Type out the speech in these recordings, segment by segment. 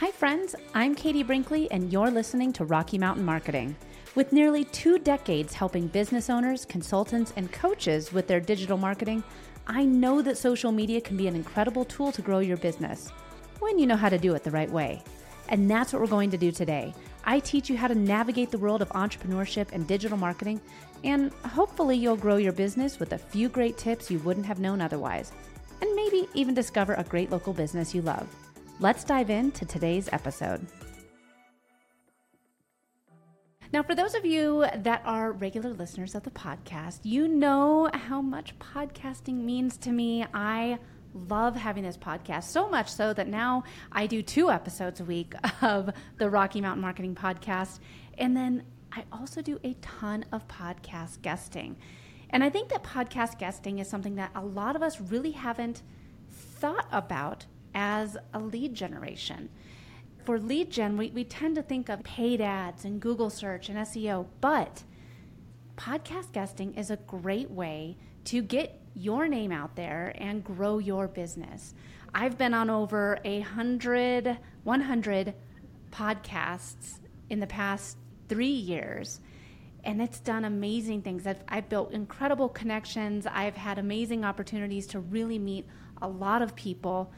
Hi, friends. I'm Katie Brinkley, and you're listening to Rocky Mountain Marketing. With nearly two decades helping business owners, consultants, and coaches with their digital marketing, I know that social media can be an incredible tool to grow your business when you know how to do it the right way. And that's what we're going to do today. I teach you how to navigate the world of entrepreneurship and digital marketing, and hopefully, you'll grow your business with a few great tips you wouldn't have known otherwise, and maybe even discover a great local business you love. Let's dive into today's episode. Now, for those of you that are regular listeners of the podcast, you know how much podcasting means to me. I love having this podcast so much so that now I do two episodes a week of the Rocky Mountain Marketing Podcast. And then I also do a ton of podcast guesting. And I think that podcast guesting is something that a lot of us really haven't thought about as a lead generation. For lead gen, we, we tend to think of paid ads and Google search and SEO, but podcast guesting is a great way to get your name out there and grow your business. I've been on over a hundred, 100 podcasts in the past three years and it's done amazing things. I've, I've, built incredible connections. I've had amazing opportunities to really meet a lot of people.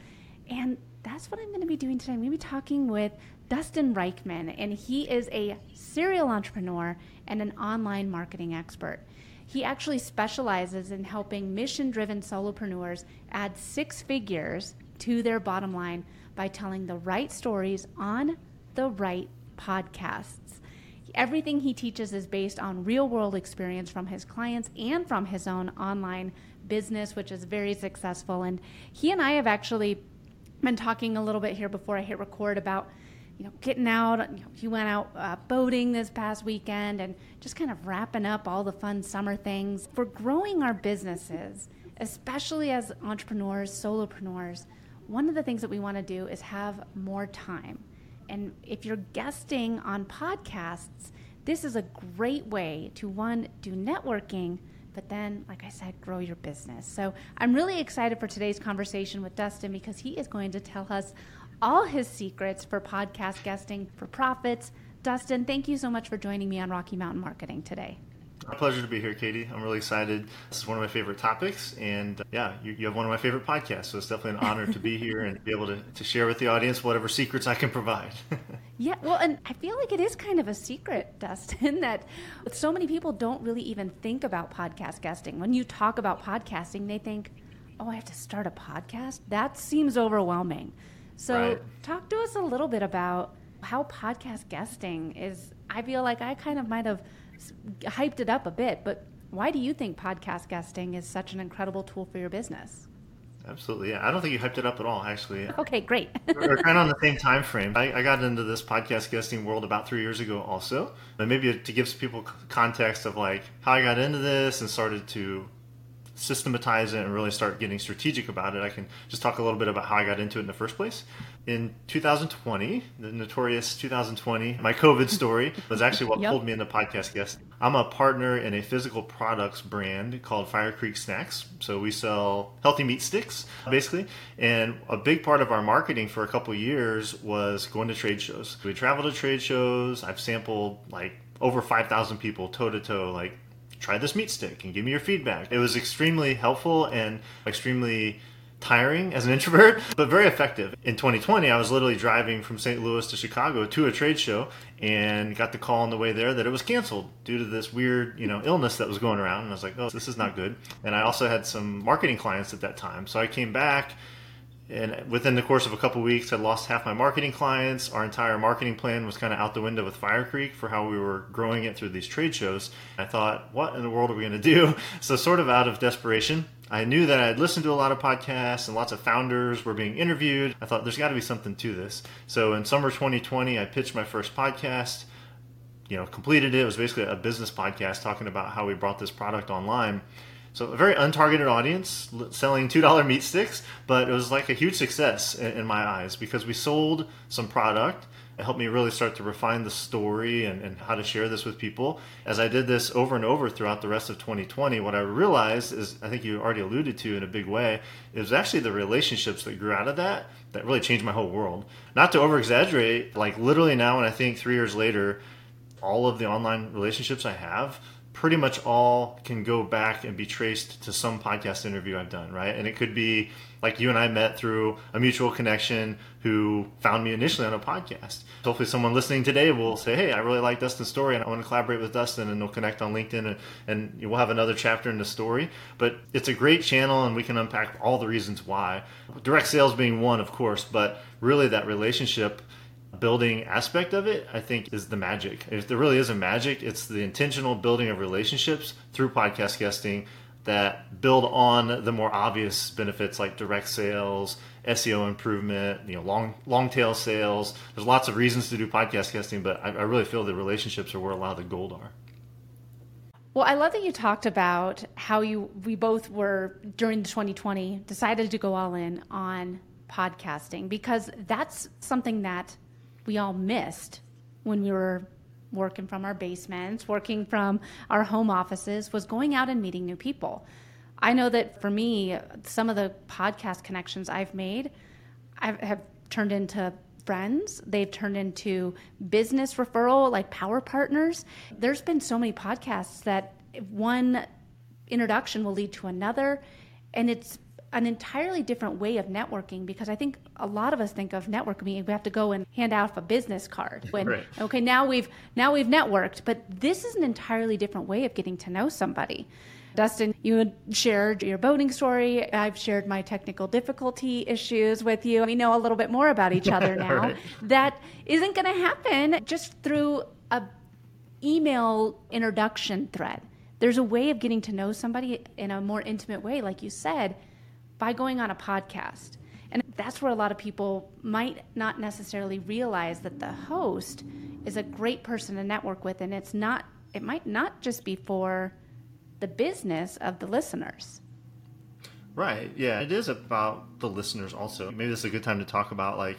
And that's what I'm going to be doing today. I'm going to be talking with Dustin Reichmann, and he is a serial entrepreneur and an online marketing expert. He actually specializes in helping mission driven solopreneurs add six figures to their bottom line by telling the right stories on the right podcasts. Everything he teaches is based on real world experience from his clients and from his own online business, which is very successful. And he and I have actually been talking a little bit here before I hit record about you know getting out. You know, he went out uh, boating this past weekend and just kind of wrapping up all the fun summer things for growing our businesses, especially as entrepreneurs, solopreneurs. One of the things that we want to do is have more time. And if you're guesting on podcasts, this is a great way to one do networking but then, like I said, grow your business. So I'm really excited for today's conversation with Dustin because he is going to tell us all his secrets for podcast guesting for profits. Dustin, thank you so much for joining me on Rocky Mountain Marketing today. A pleasure to be here, Katie. I'm really excited. This is one of my favorite topics. And uh, yeah, you, you, have one of my favorite podcasts. So it's definitely an honor to be here and be able to, to share with the audience whatever secrets I can provide. yeah, well, and I feel like it is kind of a secret, Dustin, that so many people don't really even think about podcast guesting. When you talk about podcasting, they think, oh, I have to start a podcast? That seems overwhelming. So right. talk to us a little bit about how podcast guesting is. I feel like I kind of might have hyped it up a bit, but why do you think podcast guesting is such an incredible tool for your business? Absolutely, yeah. I don't think you hyped it up at all, actually. Okay, great. We're kind of on the same time frame. I, I, got into this podcast guesting world about three years ago, also. And maybe to give people context of like how I got into this and started to systematize it and really start getting strategic about it, I can just talk a little bit about how I got into it in the first place. In 2020, the notorious 2020, my COVID story was actually what yep. pulled me into podcast guest. I'm a partner in a physical products brand called Fire Creek Snacks. So we sell healthy meat sticks, basically. And a big part of our marketing for a couple years was going to trade shows. We travel to trade shows. I've sampled like over 5,000 people toe to toe, like try this meat stick and give me your feedback. It was extremely helpful and extremely tiring as an introvert, but very effective. In 2020, I was literally driving from St. Louis to Chicago to a trade show and got the call on the way there that it was canceled due to this weird, you know, illness that was going around. And I was like, oh, this is not good. And I also had some marketing clients at that time. So I came back and within the course of a couple weeks i lost half my marketing clients. Our entire marketing plan was kind of out the window with fire creek for how we were growing it through these trade shows. I thought what in the world are we going to do? So sort of out of desperation i knew that i'd listened to a lot of podcasts and lots of founders were being interviewed. I thought there's got to be something to this. So in summer 2020 i pitched my first podcast you know completed it. It was basically a business podcast talking about how we brought this product online So a very untargeted audience selling $2 meat sticks, but it was like a huge success in, in my eyes because we sold some product it helped me really start to refine the story and, and, how to share this with people. As I did this over and over throughout the rest of 2020, what I realized is, I think you already alluded to in a big way, is actually the relationships that grew out of that that really changed my whole world. Not to over exaggerate, like literally now, and I think three years later, all of the online relationships I have pretty much all can go back and be traced to some podcast interview I've done, right? And it could be like you and I met through a mutual connection who found me initially on a podcast. Hopefully, someone listening today will say, Hey, I really like Dustin's story and I want to collaborate with Dustin, and they'll connect on LinkedIn and, and we'll have another chapter in the story. But it's a great channel and we can unpack all the reasons why. Direct sales being one, of course, but really that relationship building aspect of it, I think, is the magic. If there really is a magic, it's the intentional building of relationships through podcast guesting that build on the more obvious benefits like direct sales, SEO improvement, you know, long long tail sales. There's lots of reasons to do podcast guesting, but I, I really feel the relationships are where a lot of the gold are. Well, I love that you talked about how you we both were during the 2020 decided to go all in on podcasting because that's something that we all missed when we were working from our basements, working from our home offices, was going out and meeting new people. I know that for me, some of the podcast connections I've made I have turned into friends. They've turned into business referral, like power partners. There's been so many podcasts that one introduction will lead to another. And it's an entirely different way of networking because I think a lot of us think of networking we have to go and hand out a business card. When right. okay, now we've now we've networked, but this is an entirely different way of getting to know somebody. Dustin, you shared your boating story. I've shared my technical difficulty issues with you. We know a little bit more about each other now. right. That isn't going to happen just through a email introduction thread. There's a way of getting to know somebody in a more intimate way, like you said by going on a podcast. And that's where a lot of people might not necessarily realize that the host is a great person to network with. And it's not, it might not just be for the business of the listeners. Right. Yeah. It is about the listeners also. Maybe this is a good time to talk about like,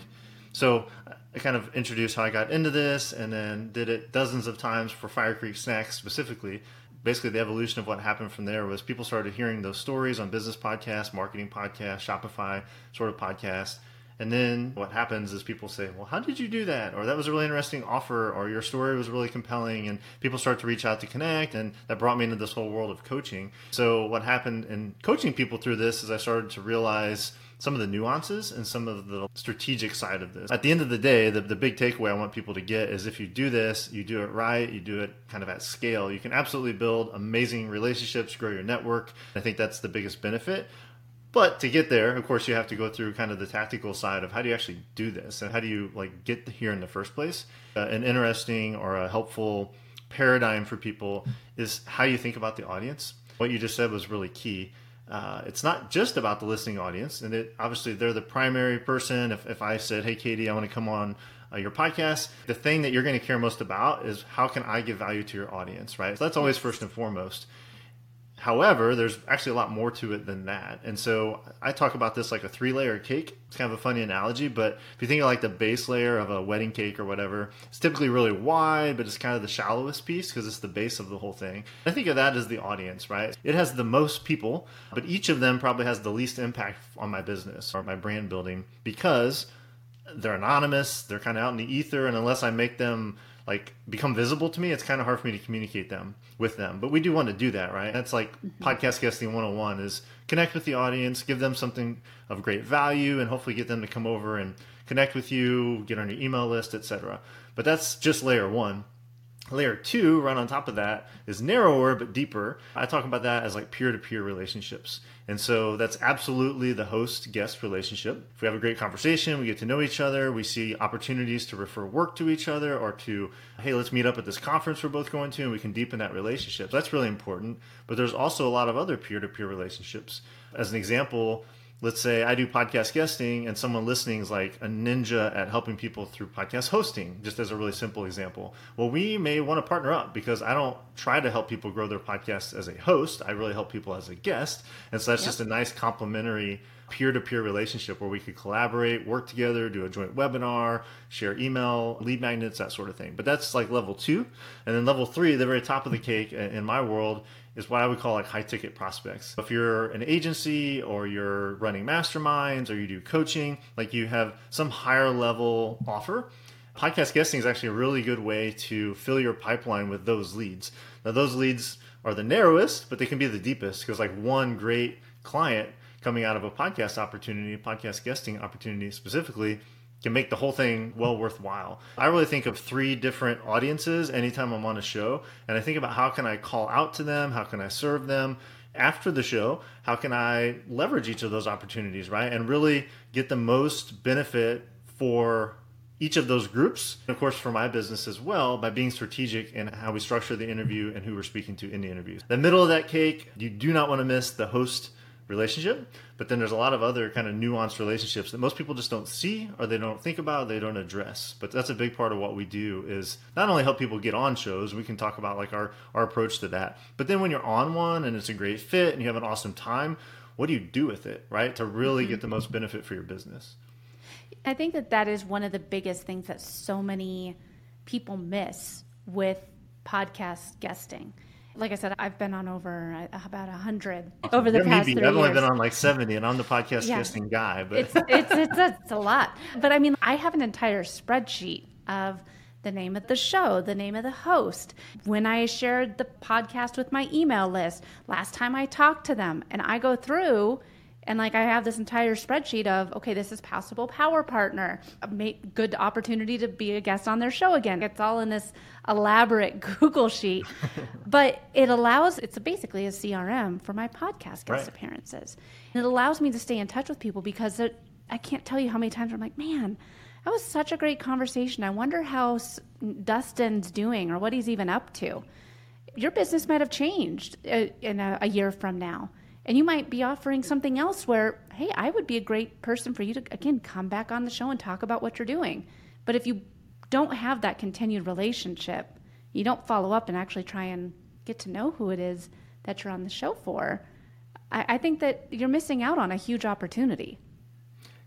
so I kind of introduced how I got into this and then did it dozens of times for Fire Creek Snacks specifically basically the evolution of what happened from there was people started hearing those stories on business podcasts, marketing podcasts, Shopify sort of podcasts. And then what happens is people say, Well, how did you do that? Or that was a really interesting offer, or your story was really compelling. And people start to reach out to connect. And that brought me into this whole world of coaching. So, what happened in coaching people through this is I started to realize some of the nuances and some of the strategic side of this. At the end of the day, the, the big takeaway I want people to get is if you do this, you do it right, you do it kind of at scale, you can absolutely build amazing relationships, grow your network. I think that's the biggest benefit. But to get there, of course, you have to go through kind of the tactical side of how do you actually do this and how do you like get here in the first place. Uh, an interesting or a helpful paradigm for people is how you think about the audience. What you just said was really key uh, it's not just about the listening audience, and it obviously they're the primary person. If, if I said, "Hey, Katie, I want to come on uh, your podcast," the thing that you're going to care most about is how can I give value to your audience, right? So that's always first and foremost. However, there's actually a lot more to it than that. And so I talk about this like a three layer cake. It's kind of a funny analogy, but if you think of like the base layer of a wedding cake or whatever, it's typically really wide, but it's kind of the shallowest piece because it's the base of the whole thing. I think of that as the audience, right? It has the most people, but each of them probably has the least impact on my business or my brand building because they're anonymous, they're kind of out in the ether, and unless I make them like become visible to me, it's kind of hard for me to communicate them with them. But we do want to do that, right? That's like mm-hmm. podcast guesting 101 is connect with the audience, give them something of great value, and hopefully get them to come over and connect with you, get on your email list, etc. But that's just layer one. Layer two, right on top of that, is narrower but deeper. I talk about that as like peer to peer relationships. And so that's absolutely the host guest relationship. If we have a great conversation, we get to know each other, we see opportunities to refer work to each other or to, hey, let's meet up at this conference we're both going to, and we can deepen that relationship. That's really important. But there's also a lot of other peer to peer relationships. As an example, let's say I do podcast guesting and someone listening is like a ninja at helping people through podcast hosting, just as a really simple example. Well, we may want to partner up because I don't try to help people grow their podcasts as a host. I really help people as a guest. And so that's yep. just a nice complementary peer-to-peer relationship where we could collaborate, work together, do a joint webinar, share email, lead magnets, that sort of thing. But that's like level two. And then level three, the very top of the cake in my world, is what I would call like high ticket prospects. If you're an agency or you're running masterminds or you do coaching, like you have some higher level offer, podcast guesting is actually a really good way to fill your pipeline with those leads. Now, those leads are the narrowest, but they can be the deepest because like one great client coming out of a podcast opportunity, podcast guesting opportunity specifically, can make the whole thing well worthwhile. I really think of three different audiences anytime I'm on a show, and I think about how can I call out to them, how can I serve them after the show, how can I leverage each of those opportunities, right? And really get the most benefit for each of those groups, and of course for my business as well, by being strategic in how we structure the interview and who we're speaking to in the interviews. The middle of that cake, you do not want to miss the host relationship. But then there's a lot of other kind of nuanced relationships that most people just don't see or they don't think about, they don't address. But that's a big part of what we do is not only help people get on shows, we can talk about like our, our approach to that. But then when you're on one and it's a great fit and you have an awesome time, what do you do with it, right? To really mm-hmm. get the most benefit for your business. I think that that is one of the biggest things that so many people miss with podcast guesting like I said, I've been on over uh, about a hundred over the past three I've only been on like seventy, and I'm the podcast yeah. guesting guy. But it's, it's it's it's a lot. But I mean, I have an entire spreadsheet of the name of the show, the name of the host, when I shared the podcast with my email list, last time I talked to them, and I go through and like I have this entire spreadsheet of okay, this is possible power partner, a good opportunity to be a guest on their show again. It's all in this elaborate Google sheet, but it allows it's basically a CRM for my podcast guest right. appearances. And it allows me to stay in touch with people because it, I can't tell you how many times I'm like, man, that was such a great conversation. I wonder how Dustin's doing or what he's even up to. Your business might have changed uh, in a, a year from now and you might be offering something else where, hey, I would be a great person for you to, again, come back on the show and talk about what you're doing. But if you don't have that continued relationship, you don't follow up and actually try and get to know who it is that you're on the show for, I, I think that you're missing out on a huge opportunity.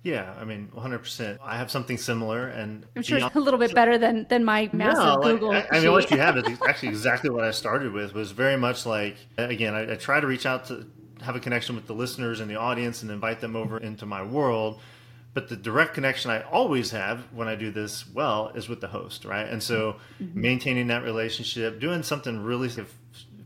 Yeah, I mean, 100%. I have something similar, and I'm sure it's a little bit better than than my massive no, like, Google. I, I, mean, what you have is actually exactly what I started with. Was very much like again, I, I try to reach out to have a connection with the listeners and the audience and invite them over into my world. But the direct connection I always have when I do this well is with the host, right? And so mm-hmm. maintaining that relationship, doing something really, if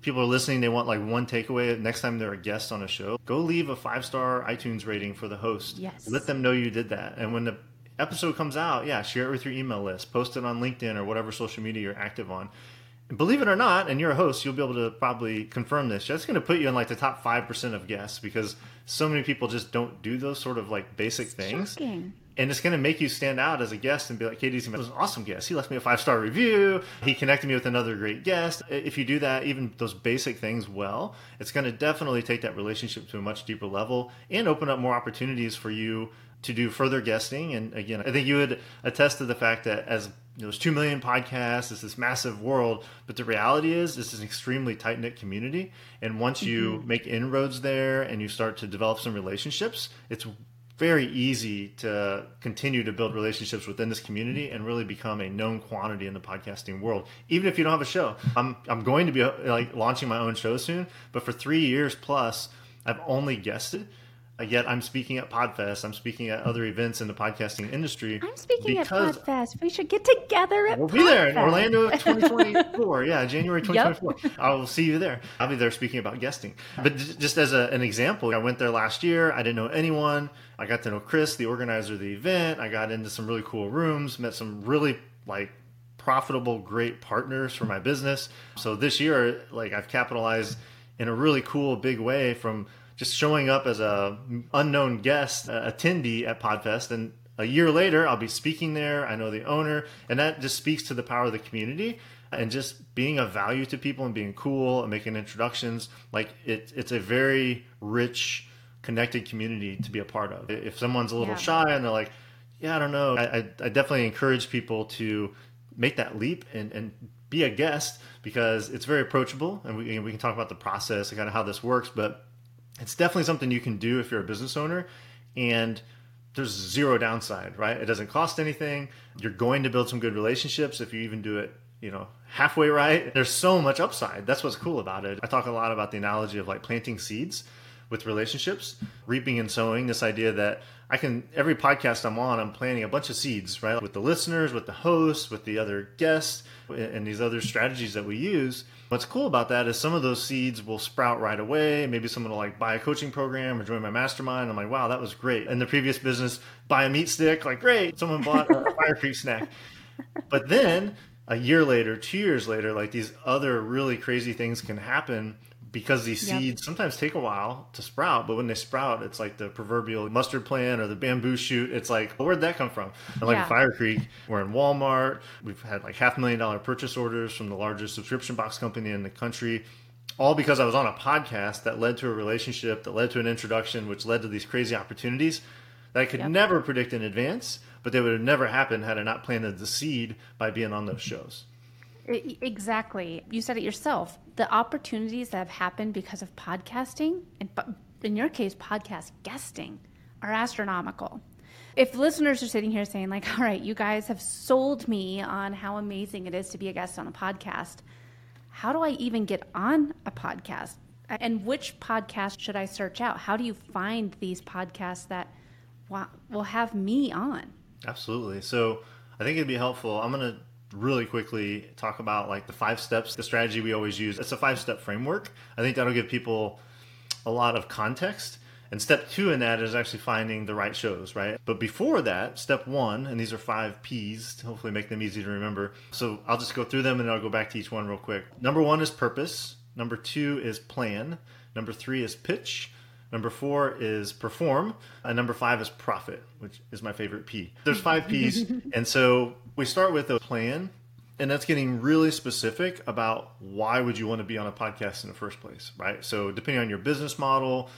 people are listening, they want like one takeaway next time they're a guest on a show, go leave a five star iTunes rating for the host. Yes. Let them know you did that. And when the episode comes out, yeah, share it with your email list, post it on LinkedIn or whatever social media you're active on believe it or not, and you're a host, you'll be able to probably confirm this. That's going to put you in like the top five percent of guests because so many people just don't do those sort of like basic things. Shocking. And it's going to make you stand out as a guest and be like, KD's was an awesome guest. He left me a five star review. He connected me with another great guest. If you do that, even those basic things well, it's going to definitely take that relationship to a much deeper level and open up more opportunities for you to do further guesting. And again, I think you would attest to the fact that as you know, there's two million podcasts, it's this massive world, but the reality is this is an extremely tight knit community. And once you mm-hmm. make inroads there and you start to develop some relationships, it's very easy to continue to build relationships within this community and really become a known quantity in the podcasting world even if you don't have a show i'm, I'm going to be like launching my own show soon but for three years plus i've only guested yet I'm speaking at Podfest. I'm speaking at other events in the podcasting industry. I'm speaking at Podfest. We should get together at We'll Podfest. be there in Orlando 2024. yeah, January 2024. Yep. I will see you there. I'll be there speaking about guesting. But just as a, an example, I went there last year. I didn't know anyone. I got to know Chris, the organizer of the event. I got into some really cool rooms, met some really like profitable, great partners for my business. So this year, like I've capitalized in a really cool, big way from – just showing up as a unknown guest uh, attendee at Podfest, and a year later I'll be speaking there. I know the owner, and that just speaks to the power of the community and just being of value to people and being cool and making introductions. Like it, it's a very rich connected community to be a part of. If someone's a little Yeah. shy and they're like, yeah, I don't know, I, I, I definitely encourage people to make that leap and, and be a guest because it's very approachable and we, and we can talk about the process and kind of how this works, but it's definitely something you can do if you're a business owner and there's zero downside, right? It doesn't cost anything. You're going to build some good relationships if you even do it, you know, halfway right. There's so much upside. That's what's cool about it. I talk a lot about the analogy of like planting seeds with relationships, reaping and sowing. This idea that I can every podcast I'm on, I'm planting a bunch of seeds, right? With the listeners, with the hosts, with the other guests, and these other strategies that we use. What's cool about that is some of those seeds will sprout right away. Maybe someone will like buy a coaching program or join my mastermind. I'm like, wow, that was great. In the previous business, buy a meat stick, like great. Someone bought a Fire Creek snack. But then a year later, two years later, like these other really crazy things can happen because these Yep. seeds sometimes take a while to sprout, but when they sprout, it's like the proverbial mustard plant or the bamboo shoot. It's like, where'd that come from? And like Yeah. Fire Creek, we're in Walmart. We've had like half a million dollar purchase orders from the largest subscription box company in the country. All because I was on a podcast that led to a relationship, that led to an introduction, which led to these crazy opportunities that I could Yep. never predict in advance, but they would have never happened had I not planted the seed by being on those shows. Exactly. You said it yourself. The opportunities that have happened because of podcasting, and in your case, podcast guesting, are astronomical. If listeners are sitting here saying, like, all right, you guys have sold me on how amazing it is to be a guest on a podcast, how do I even get on a podcast? And which podcast should I search out? How do you find these podcasts that will have me on? Absolutely. So I think it'd be helpful. I'm going to really quickly talk about like the five steps, the strategy we always use. It's a five step framework. I think that'll give people a lot of context. And step two in that is actually finding the right shows, right? But before that, step one, and these are five P's to hopefully make them easy to remember. So I'll just go through them and I'll go back to each one real quick. Number one is purpose. Number two is plan. Number three is pitch. Number four is perform. And number five is profit, which is my favorite P. There's five P's. and so we start with a plan. And that's getting really specific about why would you want to be on a podcast in the first place, right? So depending on your business model,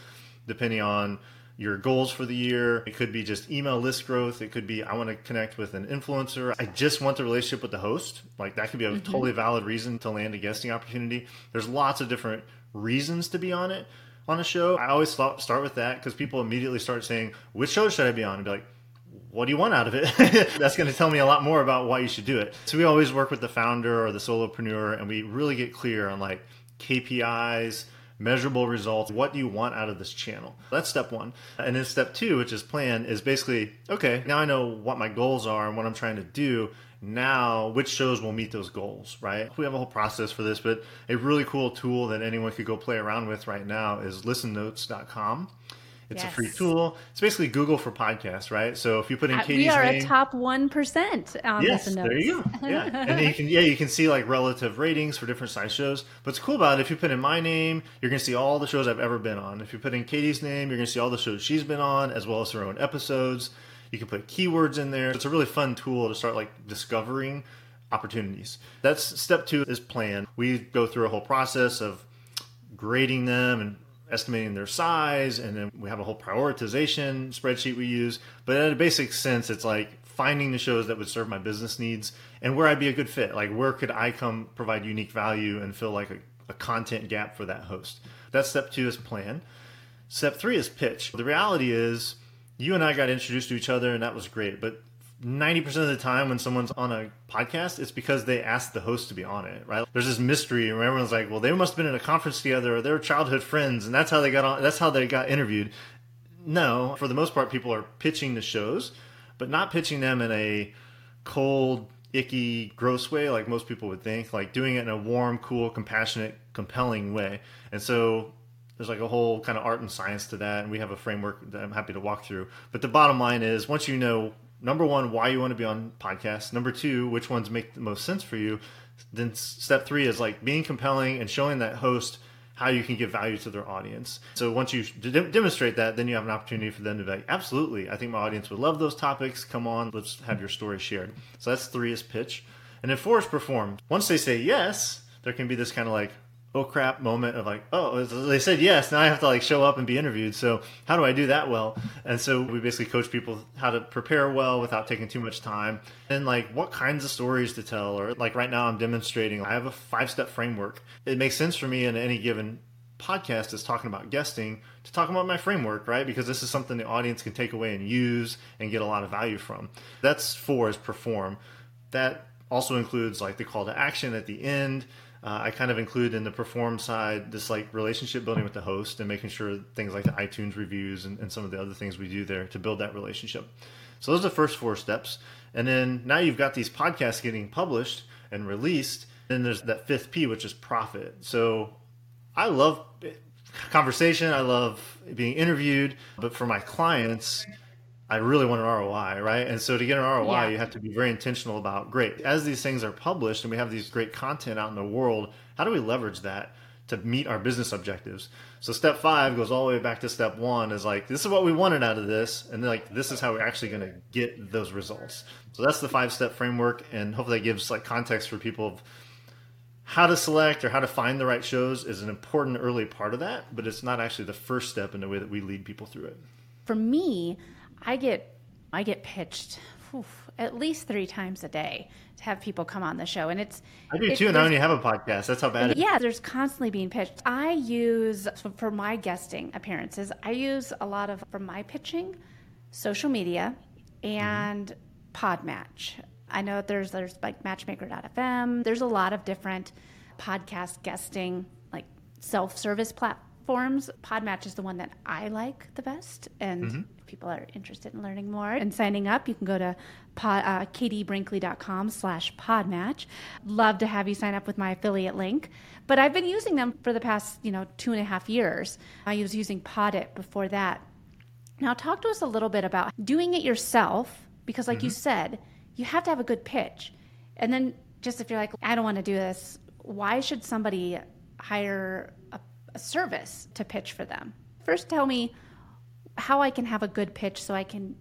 depending on your goals for the year. It could be just email list growth. It could be I want to connect with an influencer. I just want the relationship with the host. Like that could be a mm-hmm. totally valid reason to land a guesting opportunity. There's lots of different reasons to be on it on a show. I always start with that because people immediately start saying, "Which show should I be on?" And be like, what do you want out of it? That's going to tell me a lot more about why you should do it. So we always work with the founder or the solopreneur and we really get clear on like KPIs, measurable results. What do you want out of this channel? That's step one. And then step two, which is plan, is basically okay, now I know what my goals are and what I'm trying to do. Now, which shows will meet those goals, right? We have a whole process for this, but a really cool tool that anyone could go play around with right now is listennotes.com. It's a free tool. It's basically Google for podcasts, right? So if you put in Uh, Katie's we are name, a top 1% on yes, there you go. Yeah, and then you can yeah you can see like relative ratings for different size shows. But what's cool about it, if you put in my name, you're gonna see all the shows I've ever been on. If you put in Katie's name, you're gonna see all the shows she's been on, as well as her own episodes. You can put keywords in there. It's a really fun tool to start like discovering opportunities. That's step two is plan. We go through a whole process of grading them and estimating their size and then we have a whole prioritization spreadsheet we use. But in a basic sense it's like finding the shows that would serve my business needs and where i'd be a good fit. Like where could i come provide unique value and fill like a, a content gap for that host? That's step two is plan. Step three is pitch. The reality is you and i got introduced to each other and that was great. But 90% of the time when someone's on a podcast, it's because they asked the host to be on it, right? There's this mystery where everyone's like, well, they must have been in a conference together or they were childhood friends and that's how they got on, that's how they got interviewed. No, for the most part, people are pitching the shows, but not pitching them in a cold, icky, gross way like most people would think, like doing it in a warm, cool, compassionate, compelling way. And so there's like a whole kind of art and science to that, and we have a framework that I'm happy to walk through. But the bottom line is once you know number one, why you want to be on podcasts, number two, which ones make the most sense for you, then step three is like being compelling and showing that host how you can give value to their audience. So once you de- demonstrate that, then you have an opportunity for them to be like, absolutely, I think my audience would love those topics. Come on, let's have your story shared. So that's three is pitch. And then four is perform. Once they say yes, there can be this kind of like, oh crap moment of like, oh, they said yes. Now I have to like show up and be interviewed. So how do I do that well? And so we basically coach people how to prepare well without taking too much time and like what kinds of stories to tell. Or like right now I'm demonstrating, I have a five step framework. It makes sense for me in any given podcast is talking about guesting to talk about my framework, right? Because this is something the audience can take away and use and get a lot of value from. That's four is perform. That also includes like the call to action at the end uh, I kind of include in the perform side this like relationship building with the host and making sure things like the iTunes reviews and, and some of the other things we do there to build that relationship. So those are the first four steps. And then now you've got these podcasts getting published and released. Then there's that fifth P, which is profit. So I love conversation. I love being interviewed, but for my clients, I really want an ROI, right? And so to get an ROI, yeah. you have to be very intentional about great. As these things are published and we have these great content out in the world, how do we leverage that to meet our business objectives? So step five goes all the way back to step one is like, this is what we wanted out of this. And like, this is how we're actually going to get those results. So that's the five step framework. And hopefully that gives like context for people of how to select or how to find the right shows is an important early part of that, but it's not actually the first step in the way that we lead people through it. For me, I get I get pitched at least three times a day to have people come on the show, and it's I do too. And I only have a podcast. That's how bad. it yeah, there's constantly being pitched. I use for my guesting appearances. I use a lot of for my pitching, social media, and mm-hmm. Podmatch. I know there's there's like Matchmaker.fm. There's a lot of different podcast guesting like self-service platforms. Podmatch is the one that I like the best, and mm-hmm people are interested in learning more and signing up, you can go to pod, uh, katiebrinkley.com slash podmatch. Love to have you sign up with my affiliate link. But I've been using them for the past, you know, two and a half years. I was using Podit before that. Now, talk to us a little bit about doing it yourself, because like mm-hmm. you said, you have to have a good pitch. And then just if you're like, I don't want to do this, why should somebody hire a, service to pitch for them? First, tell me how I can have a good pitch so I can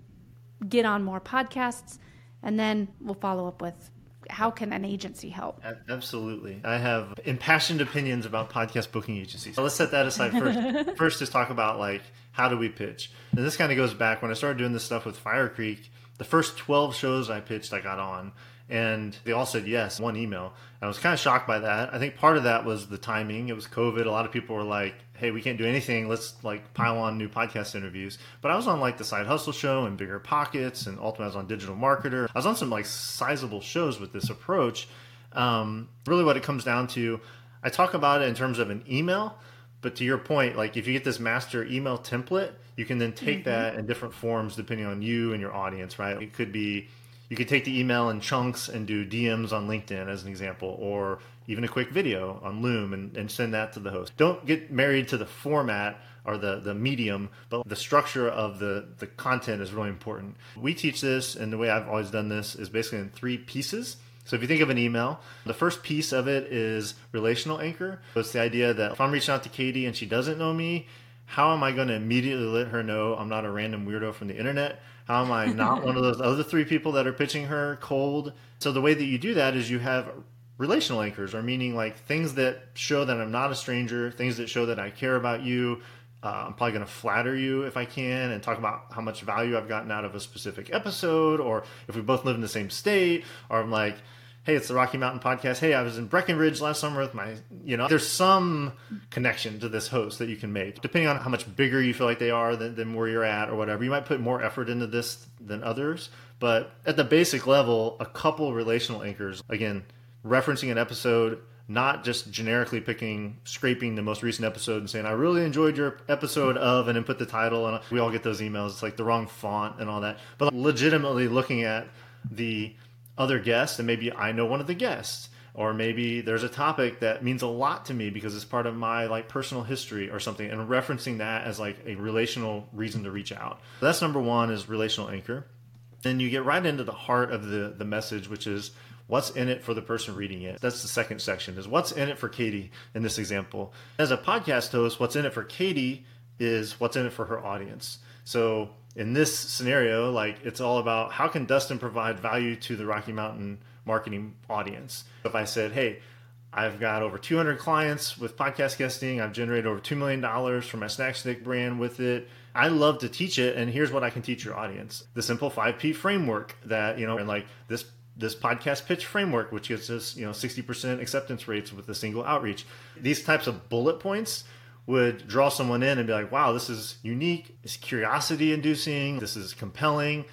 get on more podcasts, and then we'll follow up with how can an agency help? Absolutely. I have impassioned opinions about podcast booking agencies. So let's set that aside first. first, just talk about like how do we pitch? And this kind of goes back when I started doing this stuff with Fire Creek. The first 12 shows I pitched, I got on and they all said yes one email. I was kind of shocked by that. I think part of that was the timing. It was covid. A lot of people were like hey we can't do anything. Let's like pile on new podcast interviews. But i was on like the side hustle show and bigger pockets and ultimately i was on digital marketer. I was on some like sizable shows with this approach. Um, really what it comes down to i talk about it in terms of an email but to your point like if you get this master email template you can then take mm-hmm. that in different forms depending on you and your audience right? It could be you could take the email in chunks and do DMs on LinkedIn as an example, or even a quick video on Loom and, and send that to the host. Don't get married to the format or the, the medium, but the structure of the, the content is really important. We teach this, and the way I've always done this is basically in three pieces. So if you think of an email, the first piece of it is relational anchor. So it's the idea that if I'm reaching out to Katie and she doesn't know me, how am I going to immediately let her know I'm not a random weirdo from the internet? How am I not one of those other three people that are pitching her cold? So the way that you do that is you have relational anchors, or meaning like things that show that I'm not a stranger, things that show that I care about you. Uh, I'm probably going to flatter you if I can and talk about how much value I've gotten out of a specific episode, or if we both live in the same state, or I'm like, hey, it's the Rocky Mountain podcast. Hey, I was in Breckenridge last summer with my, you know, there's some connection to this host that you can make. Depending on how much bigger you feel like they are than, than where you're at or whatever, you might put more effort into this than others. But at the basic level, a couple relational anchors, again, referencing an episode, not just generically picking, scraping the most recent episode and saying, I really enjoyed your episode of, and then put the title. And we all get those emails. It's like the wrong font and all that. But legitimately looking at the other guests and maybe I know one of the guests or maybe there's a topic that means a lot to me because it's part of my like personal history or something and referencing that as like a relational reason to reach out. That's number one is relational anchor. Then you get right into the heart of the the message which is what's in it for the person reading it. That's the second section is what's in it for katie in this example. As a podcast host what's in it for katie is what's in it for her audience so in this scenario, like it's all about how can Dustin provide value to the Rocky Mountain marketing audience. If I said, hey, I've got over 200 clients with podcast guesting. I've generated over $2 million for my Snack Stick brand with it. I love to teach it, and here's what I can teach your audience: the simple five P framework that you know, and like this this podcast pitch framework, which gives us you know 60% acceptance rates with a single outreach. These types of bullet points would draw someone in and be like, "Wow, this is unique. It's curiosity inducing. This is compelling."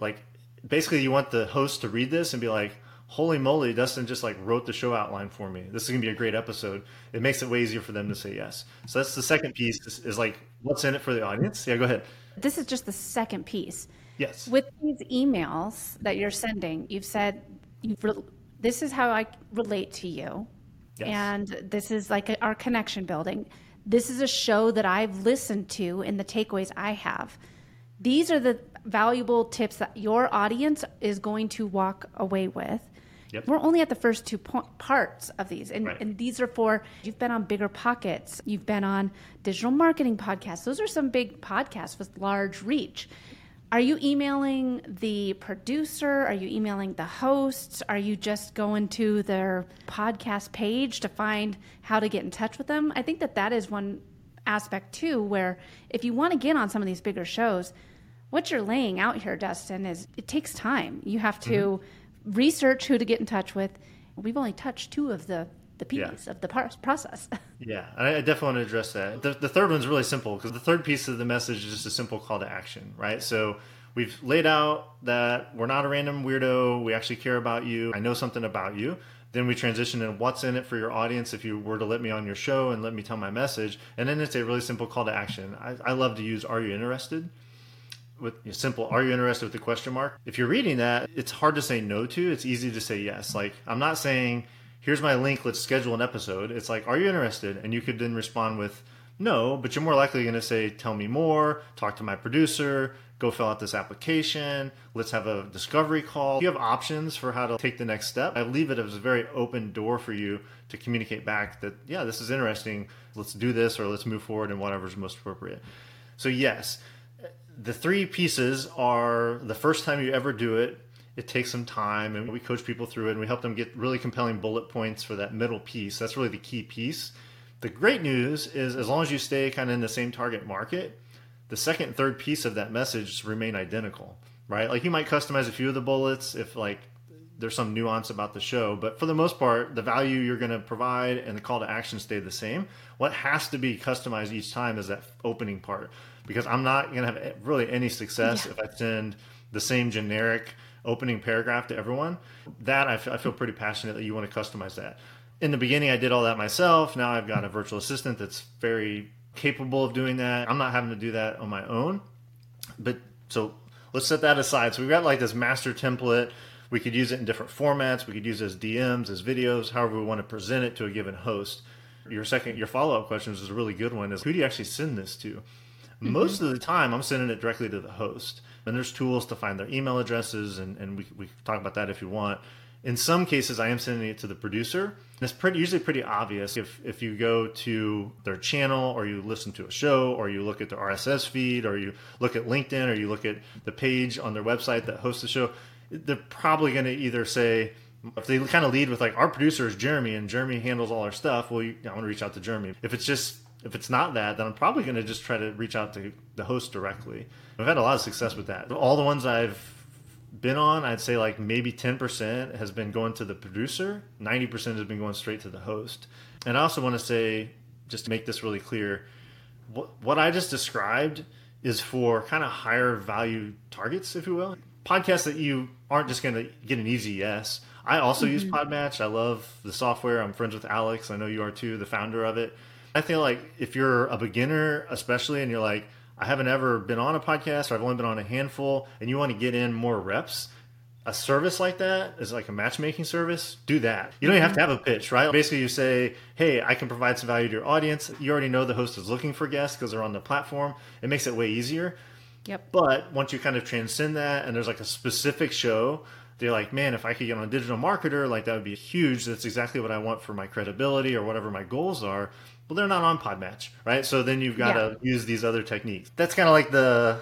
Like, basically, you want the host to read this and be like, holy moly, Dustin just like wrote the show outline for me. This is gonna be a great episode. It makes it way easier for them to say yes. So that's the second piece is, is like what's in it for the audience. Yeah, go ahead. This is just the second piece. Yes. With these emails that you're sending, you've said you've re- this is how I relate to you, yes. and this is like a, our connection building. This is a show that I've listened to in the takeaways I have. These are the valuable tips that your audience is going to walk away with Yep. We're only at the first two po- parts of these, and, right. and these are for you've been on Bigger Pockets, you've been on digital marketing podcasts. Those are some big podcasts with large reach. Are you emailing the producer? Are you emailing the hosts? Are you just going to their podcast page to find how to get in touch with them? I think that that is one aspect too, where if you want to get on some of these bigger shows, what you're laying out here, Dustin, is it takes time. You have to. Mm-hmm research who to get in touch with. We've only touched two of the the P's yeah. of the par- process. yeah, I definitely want to address that. The, the third one's really simple because the third piece of the message is just a simple call to action, right? So we've laid out that we're not a random weirdo. We actually care about you. I know something about you. Then we transition in what's in it for your audience if you were to let me on your show and let me tell my message. And then it's a really simple call to action. I, I love to use Are you interested? with a simple are you interested with the question mark if you're reading that it's hard to say no to it's easy to say yes like i'm not saying here's my link let's schedule an episode. It's like are you interested? And you could then respond with no but you're more likely going to say tell me more talk to my producer go fill out this application let's have a discovery call. You have options for how to take the next step. I leave it as a very open door for you to communicate back that yeah this is interesting let's do this or let's move forward in whatever's most appropriate. So yes the three pieces are the first time you ever do it it takes some time and we coach people through it and we help them get really compelling bullet points for that middle piece. That's really the key piece. The great news is as long as you stay kind of in the same target market the second and third piece of that message remain identical right? Like you might customize a few of the bullets if like there's some nuance about the show but for the most part the value you're going to provide and the call to action stay the same. What has to be customized each time is that opening part because I'm not going to have really any success yeah. if I send the same generic opening paragraph to everyone. That I feel, pretty passionate that you want to customize that. In the beginning, I did all that myself. Now I've got a virtual assistant that's very capable of doing that. I'm not having to do that on my own. But so let's set that aside. So we've got like this master template. We could use it in different formats. We could use it as DMs, as videos, however we want to present it to a given host. Your second, your follow up question is a really good one. Is who do you actually send this to? Mm-hmm. Most of the time, I'm sending it directly to the host. And there's tools to find their email addresses, and, and we, we talk about that if you want. In some cases, I am sending it to the producer. It's pretty usually pretty obvious if if you go to their channel or you listen to a show or you look at their RSS feed or you look at LinkedIn or you look at the page on their website that hosts the show. They're probably going to either say if they kind of lead with like our producer is Jeremy and Jeremy handles all our stuff. Well, you, I want to reach out to Jeremy. If it's just if it's not that, then I'm probably going to just try to reach out to the host directly. I've had a lot of success with that. All the ones I've been on, I'd say like maybe 10% has been going to the producer, 90% has been going straight to the host. And I also want to say, just to make this really clear, what, what I just described is for kind of higher value targets, if you will. Podcasts that you aren't just going to get an easy yes. I also mm-hmm. use Podmatch. I love the software. I'm friends with Alex. I know you are too, the founder of it. I feel like if you're a beginner, especially, and you're like, I haven't ever been on a podcast or I've only been on a handful, and you want to get in more reps, a service like that is like a matchmaking service. Do that. You don't even have to mm-hmm. have a pitch, right? Basically, you say, Hey, I can provide some value to your audience. You already know the host is looking for guests because they're on the platform. It makes it way easier. Yep. But once you kind of transcend that and there's like a specific show, they're like, man, if I could get on a digital marketer, like that would be huge. That's exactly what I want for my credibility or whatever my goals are well they're not on podmatch right so then you've got yeah. to use these other techniques that's kind of like the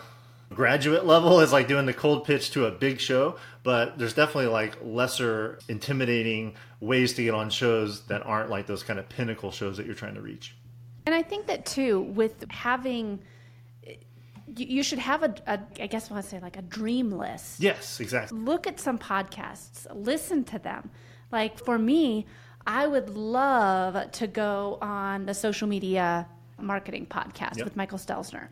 graduate level is like doing the cold pitch to a big show, but there's definitely like lesser intimidating ways to get on shows that aren't like those kind of pinnacle shows that you're trying to reach. And I think that too, with having, you should have a, a I guess I want to say like a dream list. Yes, exactly. Look at some podcasts, listen to them. Like for me, I would love to go on the social media marketing podcast yep. with Michael Stelzner.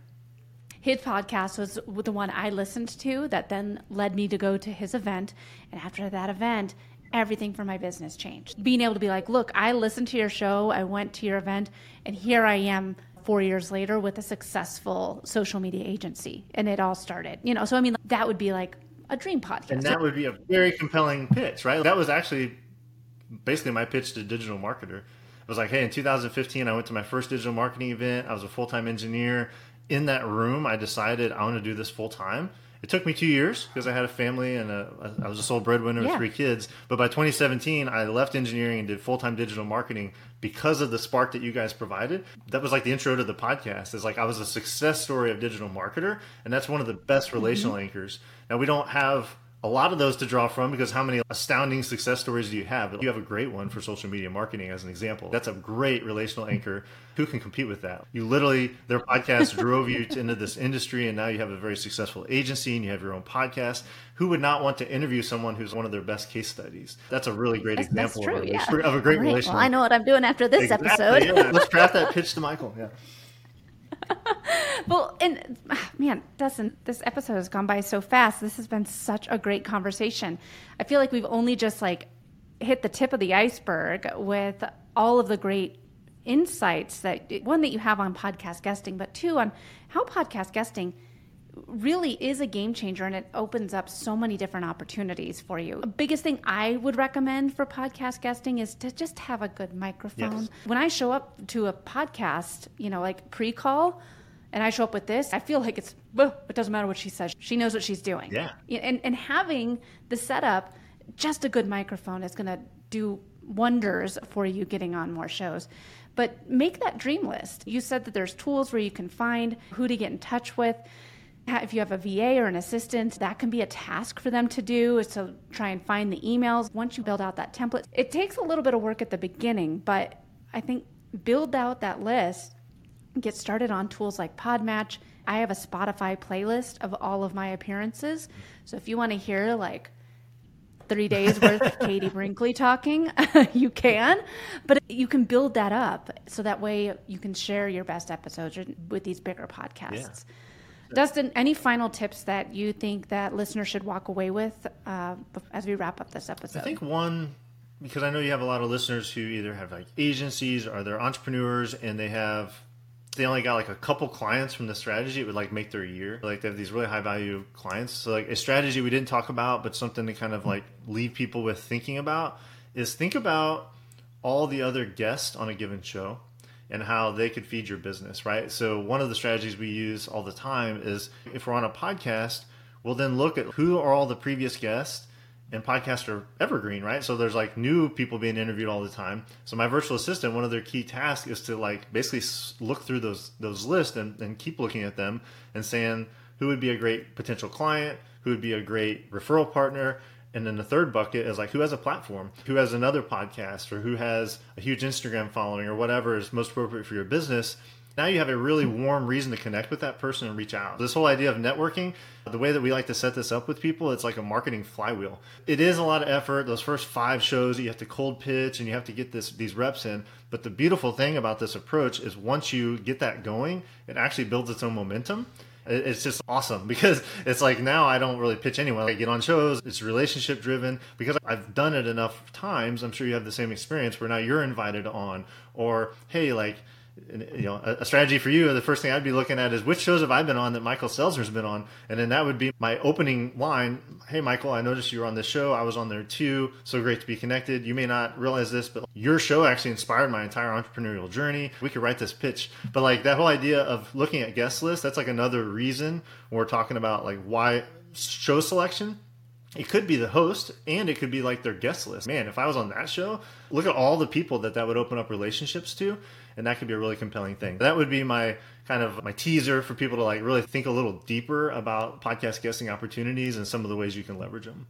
His podcast was the one I listened to that then led me to go to his event. And after that event, everything for my business changed. Being able to be like, look, I listened to your show, I went to your event, and here I am four years later with a successful social media agency. And it all started, you know, so I mean, that would be like a dream podcast. And that would be a very compelling pitch, right? That was actually basically my pitch to digital marketer. It was like, hey, in 2015, I went to my first digital marketing event. I was a full time engineer. In that room, I decided I want to do this full time. It took me two years because I had a family and a, I was a sole breadwinner with three kids. But by 2017, I left engineering and did full time digital marketing because of the spark that you guys provided. That was like the intro to the podcast. Is like I was a success story of digital marketer, and that's one of the best relational mm-hmm. anchors. Now we don't have a lot of those to draw from because how many astounding success stories do you have? You have a great one for social media marketing as an example. That's a great relational anchor. Who can compete with that? You literally, their podcast drove you into this industry, and now you have a very successful agency and you have your own podcast. Who would not want to interview someone who's one of their best case studies? That's a really great that's, example that's true, of, a, yeah. of a great, relationship. Well, I know what I'm doing after this exactly, episode. yeah. Let's craft that pitch to Michael. Yeah. well, and ah, man, Dustin, this episode has gone by so fast. This has been such a great conversation. I feel like we've only just like hit the tip of the iceberg with all of the great insights that one that you have on podcast guesting, but two on how podcast guesting really is a game changer and it opens up so many different opportunities for you. The biggest thing I would recommend for podcast guesting is to just have a good microphone. Yes. When I show up to a podcast, you know, like pre call, and I show up with this, I feel like it's, it doesn't matter what she says. She knows what she's doing. Yeah. And, and having the setup, just a good microphone is going to do wonders for you getting on more shows. But make that dream list. You said that there's tools where you can find who to get in touch with if you have a VA or an assistant, that can be a task for them to do is to try and find the emails. Once you build out that template, it takes a little bit of work at the beginning, but I think build out that list, get started on tools like Podmatch. I have a Spotify playlist of all of my appearances. So if you want to hear like three days worth of Katie Brinkley talking, you can. But you can build that up so that way you can share your best episodes with these bigger podcasts. Yeah. Dustin, any final tips that you think that listeners should walk away with uh, as we wrap up this episode? I think one, because I know you have a lot of listeners who either have like agencies or they're entrepreneurs and they have they only got like a couple clients from the strategy, it would like make their year. Like they have these really high value clients. So like a strategy we didn't talk about, but something to kind of like leave people with thinking about is think about all the other guests on a given show and how they could feed your business, right? So one of the strategies we use all the time is if we're on a podcast, we'll then look at who are all the previous guests and podcasts are evergreen, right? So there's like new people being interviewed all the time. So my virtual assistant, one of their key tasks is to like basically look through those those lists and, and keep looking at them and saying who would be a great potential client, who would be a great referral partner, and then the third bucket is like who has a platform, who has another podcast, or who has a huge Instagram following, or whatever is most appropriate for your business. Now you have a really warm reason to connect with that person and reach out. This whole idea of networking, the way that we like to set this up with people, it's like a marketing flywheel. It is a lot of effort. Those first five shows, you have to cold pitch and you have to get this these reps in. But the beautiful thing about this approach is once you get that going, it actually builds its own momentum it's just awesome because it's like now I don't really pitch anyone. I get on shows, it's relationship driven because I've done it enough times. I'm sure you have the same experience where now you're invited on, or hey, like you know, a, strategy for you, the first thing I'd be looking at is which shows have I been on that Michael Stelzner's been on? And then that would be my opening line. Hey, Michael, I noticed you were on this show. I was on there too. So great to be connected. You may not realize this, but your show actually inspired my entire entrepreneurial journey. We could write this pitch. But like that whole idea of looking at guest lists, that's like another reason we're talking about like why show selection it could be the host and it could be like their guest list. Man, if I was on that show, look at all the people that that would open up relationships to, and that could be a really compelling thing. That would be my kind of my teaser for people to like really think a little deeper about podcast guesting opportunities and some of the ways you can leverage them.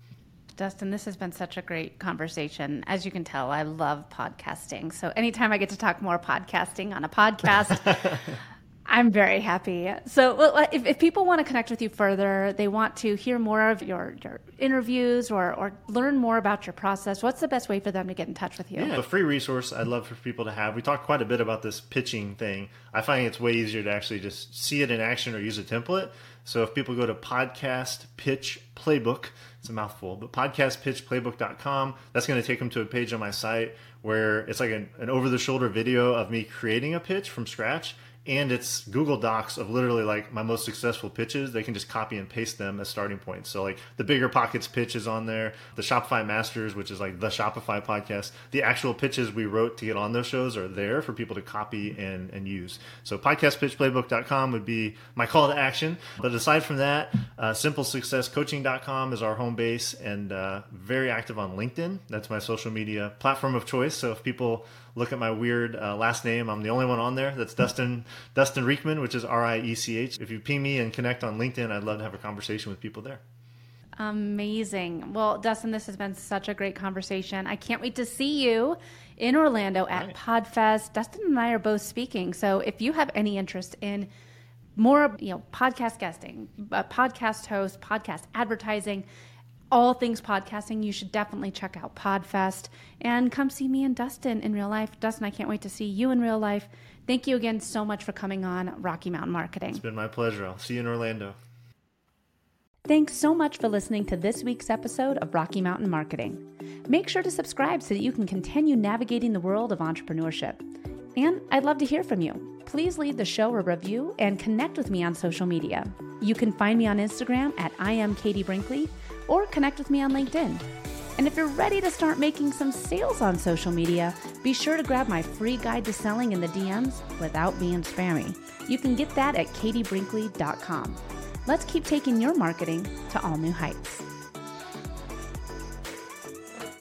Dustin, this has been such a great conversation. As you can tell, I love podcasting. So anytime I get to talk more podcasting on a podcast, I'm very happy. So, well, uh, if, if, people want to connect with you further, they want to hear more of your, your interviews or, or learn more about your process, what's the best way for them to get in touch with you? Yeah, a free resource I'd love for people to have. We talked quite a bit about this pitching thing. I find it's way easier to actually just see it in action or use a template. So if people go to podcast pitch playbook, it's a mouthful, but podcastpitchplaybook.com, that's going to take them to a page on my site where it's like an, an over the shoulder video of me creating a pitch from scratch and it's Google Docs of literally like my most successful pitches. They can just copy and paste them as starting points. So like the BiggerPockets pitch is on there, the Shopify Masters, which is like the Shopify podcast. The actual pitches we wrote to get on those shows are there for people to copy and, and use. So podcastpitchplaybook.com would be my call to action. But aside from that, uh, simplesuccesscoaching.com is our home base and uh, very active on LinkedIn. That's my social media platform of choice. So if people look at my weird uh, last name. I'm the only one on there. That's Dustin Dustin Riechmann, which is R I E C H. If you ping me and connect on LinkedIn, I'd love to have a conversation with people there. Amazing. Well, Dustin, this has been such a great conversation. I can't wait to see you in Orlando at right. Podfest. Dustin and I are both speaking. So if you have any interest in more, you know, podcast guesting, uh, podcast host, podcast advertising, all things podcasting, you should definitely check out Podfest and come see me and Dustin in real life. Dustin, I can't wait to see you in real life. Thank you again so much for coming on Rocky Mountain Marketing. It's been my pleasure. I'll see you in Orlando. Thanks so much for listening to this week's episode of Rocky Mountain Marketing. Make sure to subscribe so that you can continue navigating the world of entrepreneurship. And I'd love to hear from you. Please leave the show a review and connect with me on social media. You can find me on Instagram at I am Katie Brinkley or connect with me on LinkedIn. And if you're ready to start making some sales on social media, be sure to grab my free guide to selling in the DMs without being spammy. You can get that at katiebrinkley.com. Let's keep taking your marketing to all new heights.